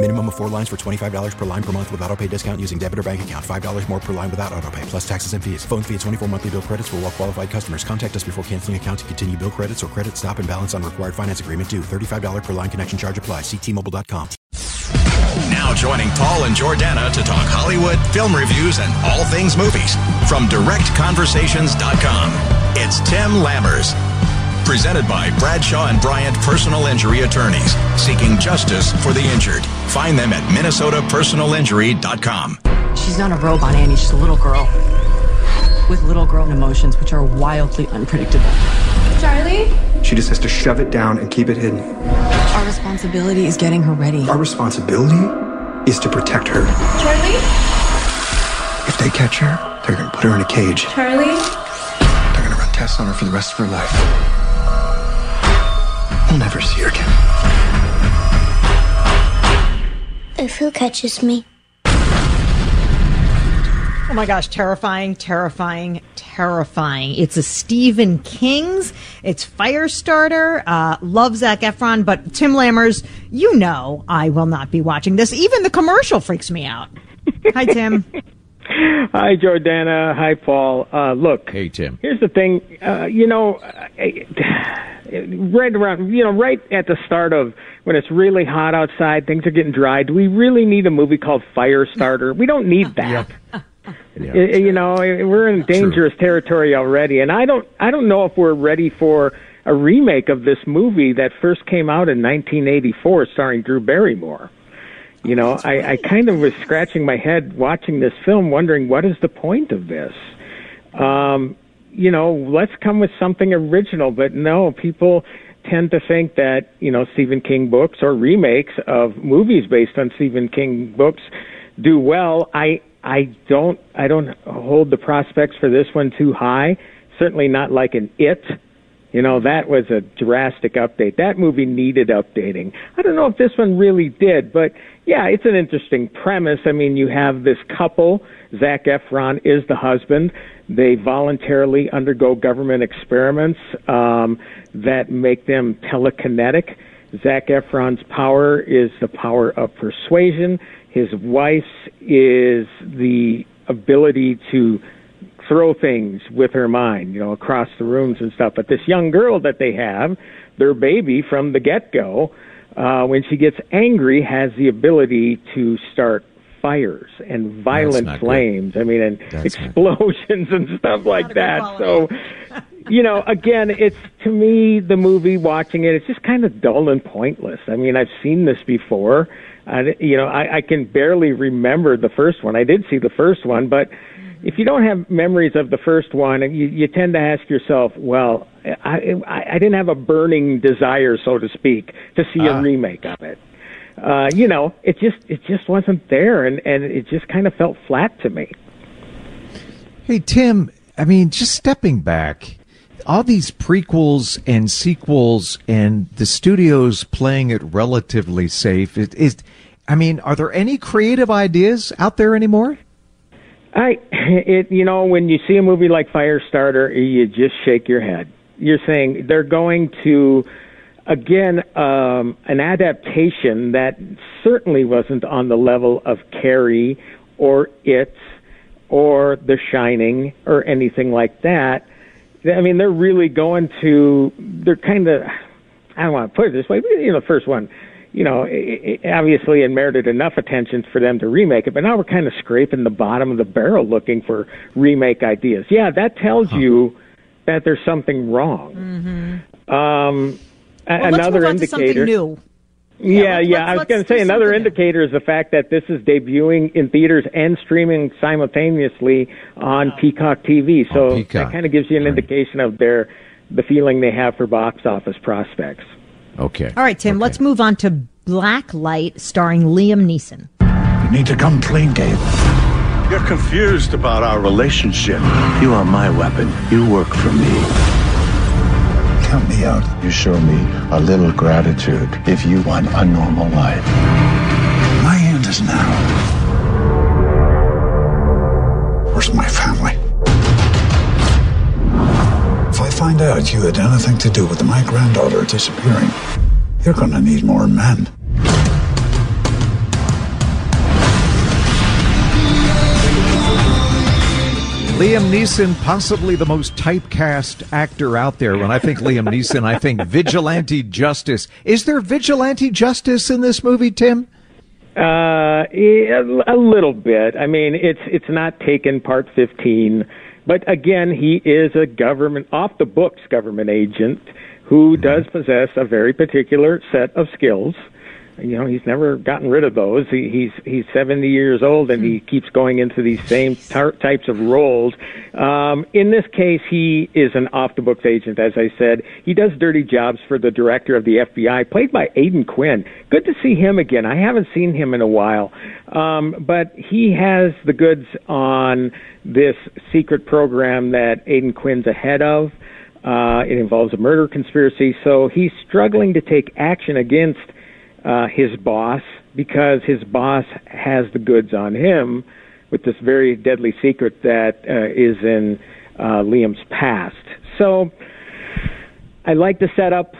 Minimum of four lines for $25 per line per month with auto pay discount using debit or bank account. $5 more per line without auto pay, plus taxes and fees. Phone fee at 24 monthly bill credits for all qualified customers. Contact us before canceling account to continue bill credits or credit stop and balance on required finance agreement due. $35 per line connection charge apply. Ctmobile.com. Now joining Paul and Jordana to talk Hollywood, film reviews, and all things movies from directconversations.com. It's Tim Lammers. Presented by Bradshaw and Bryant Personal Injury Attorneys, seeking justice for the injured. Find them at minnesotapersonalinjury.com. She's not a robot, Annie. She's a little girl with little girl emotions, which are wildly unpredictable. Charlie? She just has to shove it down and keep it hidden. Our responsibility is getting her ready. Our responsibility is to protect her. Charlie? If they catch her, they're gonna put her in a cage. Charlie? They're gonna run tests on her for the rest of her life. We'll never see her again. If who catches me? Oh my gosh, terrifying, terrifying, terrifying. It's a Stephen King's. It's Firestarter. Uh, love Zac Efron, but Tim Lammers, you know I will not be watching this. Even the commercial freaks me out. Hi, Tim. Hi, Jordana. Hi, Paul. Uh, look. Hey, Tim. Here's the thing. Uh, you know, right around, you know, right at the start of when it's really hot outside, things are getting dry. Do we really need a movie called Firestarter? We don't need that. Yeah. You know, we're in dangerous territory already, and I don't, I don't know if we're ready for a remake of this movie that first came out in 1984, starring Drew Barrymore. You know, I, I kind of was scratching my head watching this film, wondering what is the point of this. Um, you know, let's come with something original, but no, people tend to think that you know Stephen King books or remakes of movies based on Stephen King books do well. I I don't I don't hold the prospects for this one too high. Certainly not like an It. You know, that was a drastic update. That movie needed updating. I don't know if this one really did, but yeah, it's an interesting premise. I mean, you have this couple. Zac Efron is the husband. They voluntarily undergo government experiments um, that make them telekinetic. Zac Efron's power is the power of persuasion. His wife's is the ability to throw things with her mind, you know, across the rooms and stuff. But this young girl that they have, their baby from the get go, uh, when she gets angry, has the ability to start fires and violent flames. Good. I mean, and That's explosions and stuff like that. So, you know, again, it's to me the movie watching it. It's just kind of dull and pointless. I mean, I've seen this before. I, you know, I, I can barely remember the first one. I did see the first one, but if you don't have memories of the first one, you, you tend to ask yourself, well, I, I, I didn't have a burning desire, so to speak, to see uh. a ah. remake of it. Uh, you know, it just it just wasn't there, and and it just kind of felt flat to me. Hey Tim, I mean, just stepping back, all these prequels and sequels, and the studios playing it relatively safe. It is, I mean, are there any creative ideas out there anymore? I, it, you know, when you see a movie like Firestarter, you just shake your head. You're saying they're going to, again, um, an adaptation that certainly wasn't on the level of Carrie or It or The Shining or anything like that. I mean, they're really going to, they're kind of, I don't want to put it this way, but, you know, the first one, you know, it, it obviously it merited enough attention for them to remake it, but now we're kind of scraping the bottom of the barrel looking for remake ideas. Yeah, that tells huh. you that there's something wrong. Mm-hmm. Um, Well, another move on to something indicator. new. Yeah, let's- yeah. let's- I was going to say another indicator is the fact that this is debuting in theaters and streaming simultaneously on Peacock TV. So Peacock. that kind of gives you an indication of their the feeling they have for box office prospects. Okay. All right, Tim, let's move on to Blacklight starring Liam Neeson. You need to come clean, Gabe. You're confused about our relationship. You are my weapon. You work for me. Count me out. You show me a little gratitude if you want a normal life. My hand is now. Out you had anything to do with my granddaughter disappearing, you're gonna need more men. Liam Neeson, possibly the most typecast actor out there. When I think Liam Neeson, I think vigilante justice. Is there vigilante justice in this movie, Tim? Uh, a little bit. I mean, it's it's not taken part fifteen, but again, he is a government off the books government agent who does possess a very particular set of skills. You know, he's never gotten rid of those. He, he's he's 70 years old and he keeps going into these same tar- types of roles. Um, in this case, he is an off the books agent, as I said. He does dirty jobs for the director of the FBI, played by Aidan Quinn. Good to see him again. I haven't seen him in a while, um, but he has the goods on this secret program that Aidan Quinn's ahead of. Uh, it involves a murder conspiracy, so he's struggling to take action against uh, his boss because his boss has the goods on him with this very deadly secret that uh, is in uh, Liam's past. So I like the setup,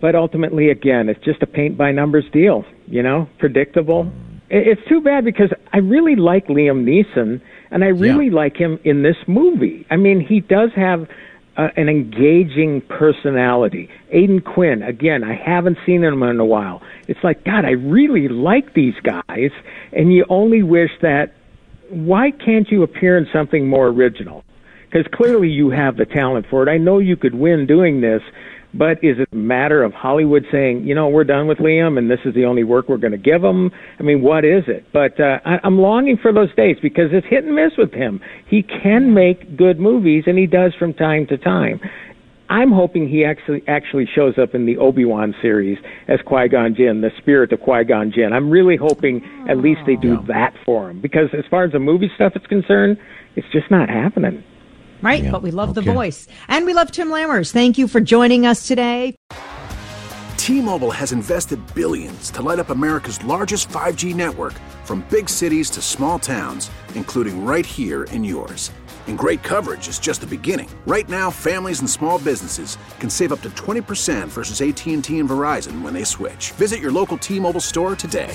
but ultimately, again, it's just a paint by numbers deal. You know, predictable. It's too bad because I really like Liam Neeson, and I really like him in this movie. I mean, he does have uh, an engaging personality. Aidan Quinn, again, I haven't seen him in a while. It's like, God, I really like these guys, and you only wish that. Why can't you appear in something more original? Because clearly you have the talent for it. I know you could win doing this, but is it a matter of Hollywood saying, you know, we're done with Liam and this is the only work we're going to give him? I mean, what is it? But uh, I, I'm longing for those days because it's hit and miss with him. He can make good movies, and he does from time to time. I'm hoping he actually actually shows up in the Obi Wan series as Qui Gon Jinn, the spirit of Qui Gon Jinn. I'm really hoping at least they do that for him because as far as the movie stuff is concerned, it's just not happening. Right, but we love the voice. And we love Tim Lammers. Thank you for joining us today. T-Mobile has invested billions to light up America's largest 5G network from big cities to small towns, including right here in yours. And great coverage is just the beginning. Right now, families and small businesses can save up to 20% versus AT&T and Verizon when they switch. Visit your local T-Mobile store today.